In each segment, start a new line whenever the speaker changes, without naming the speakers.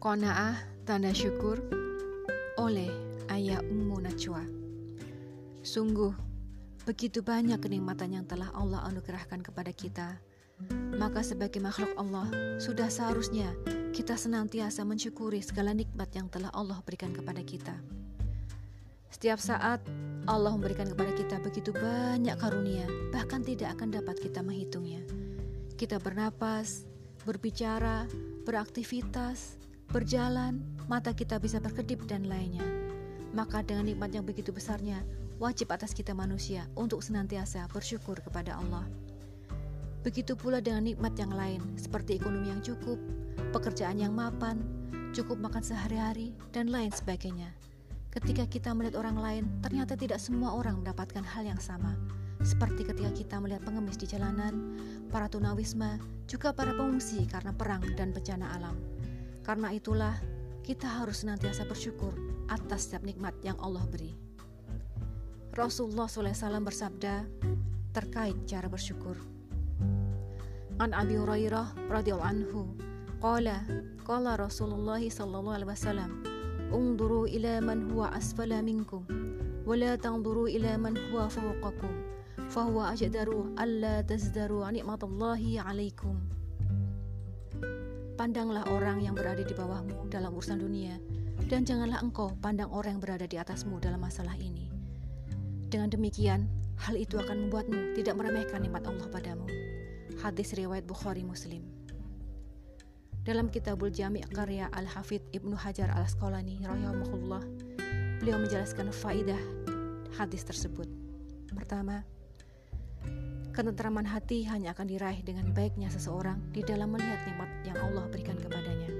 Qanaah Tanda Syukur oleh Ayah Ummu Najwa Sungguh, begitu banyak kenikmatan yang telah Allah anugerahkan kepada kita. Maka sebagai makhluk Allah, sudah seharusnya kita senantiasa mensyukuri segala nikmat yang telah Allah berikan kepada kita. Setiap saat Allah memberikan kepada kita begitu banyak karunia, bahkan tidak akan dapat kita menghitungnya. Kita bernapas, berbicara, beraktivitas, berjalan, mata kita bisa berkedip dan lainnya. Maka dengan nikmat yang begitu besarnya, wajib atas kita manusia untuk senantiasa bersyukur kepada Allah. Begitu pula dengan nikmat yang lain, seperti ekonomi yang cukup, pekerjaan yang mapan, cukup makan sehari-hari, dan lain sebagainya. Ketika kita melihat orang lain, ternyata tidak semua orang mendapatkan hal yang sama. Seperti ketika kita melihat pengemis di jalanan, para tunawisma, juga para pengungsi karena perang dan bencana alam. Karena itulah kita harus senantiasa bersyukur atas setiap nikmat yang Allah beri. Rasulullah SAW bersabda terkait cara bersyukur. An Abi Hurairah radhiyallahu anhu qala qala Rasulullah sallallahu alaihi wasallam unzuru ila man huwa asfala minkum wa la tanzuru ila man huwa fawqakum fa huwa ajdaru alla tazdaru nikmatallahi alaikum Pandanglah orang yang berada di bawahmu dalam urusan dunia, dan janganlah engkau pandang orang yang berada di atasmu dalam masalah ini. Dengan demikian, hal itu akan membuatmu tidak meremehkan nikmat Allah padamu. Hadis riwayat Bukhari Muslim. Dalam kitabul Jami' karya Al-Hafidh Ibnu Hajar Al-Asqalani rahimahullah, beliau menjelaskan faidah hadis tersebut. Pertama, Ketentraman hati hanya akan diraih dengan baiknya seseorang di dalam melihat nikmat yang Allah berikan kepadanya.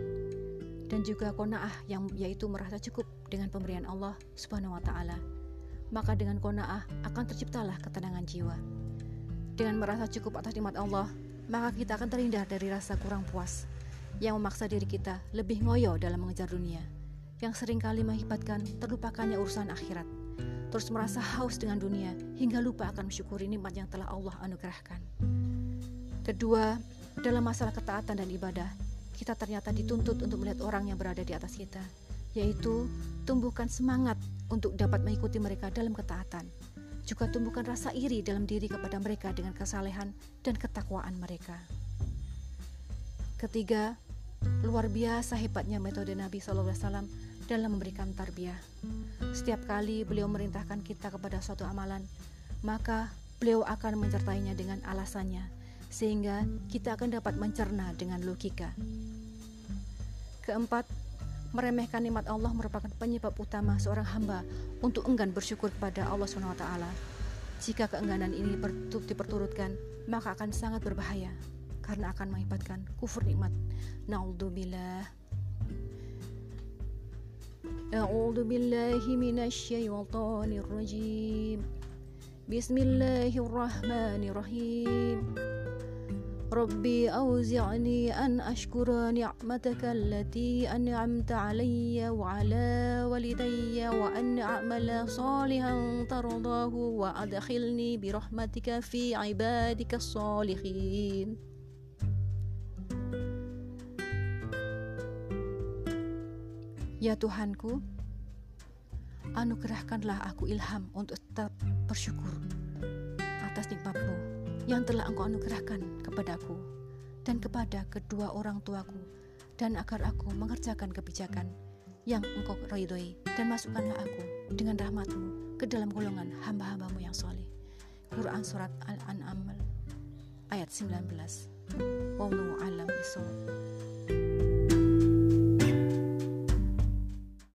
Dan juga kona'ah yang yaitu merasa cukup dengan pemberian Allah Subhanahu wa taala. Maka dengan kona'ah akan terciptalah ketenangan jiwa. Dengan merasa cukup atas nikmat Allah, maka kita akan terhindar dari rasa kurang puas yang memaksa diri kita lebih ngoyo dalam mengejar dunia, yang sering kali mengakibatkan terlupakannya urusan akhirat terus merasa haus dengan dunia hingga lupa akan mensyukuri nikmat yang telah Allah anugerahkan. Kedua, dalam masalah ketaatan dan ibadah, kita ternyata dituntut untuk melihat orang yang berada di atas kita, yaitu tumbuhkan semangat untuk dapat mengikuti mereka dalam ketaatan. Juga tumbuhkan rasa iri dalam diri kepada mereka dengan kesalehan dan ketakwaan mereka. Ketiga, luar biasa hebatnya metode Nabi SAW dalam memberikan tarbiyah. Setiap kali beliau merintahkan kita kepada suatu amalan, maka beliau akan menyertainya dengan alasannya, sehingga kita akan dapat mencerna dengan logika. Keempat, meremehkan nikmat Allah merupakan penyebab utama seorang hamba untuk enggan bersyukur kepada Allah SWT. Jika keengganan ini diperturutkan, maka akan sangat berbahaya karena akan mengakibatkan kufur nikmat. Naudzubillah. أعوذ بالله من الشيطان الرجيم. بسم الله الرحمن الرحيم. ربي أوزعني أن أشكر نعمتك التي أنعمت علي وعلى والدي وأن أعمل صالحا ترضاه وأدخلني برحمتك في عبادك الصالحين. Ya Tuhanku, anugerahkanlah aku ilham untuk tetap bersyukur atas nikmatmu yang telah engkau anugerahkan kepadaku dan kepada kedua orang tuaku dan agar aku mengerjakan kebijakan yang engkau ridhoi dan masukkanlah aku dengan rahmatmu ke dalam golongan hamba-hambamu yang soleh. Quran Surat Al-An'am ayat 19 Wallahu alam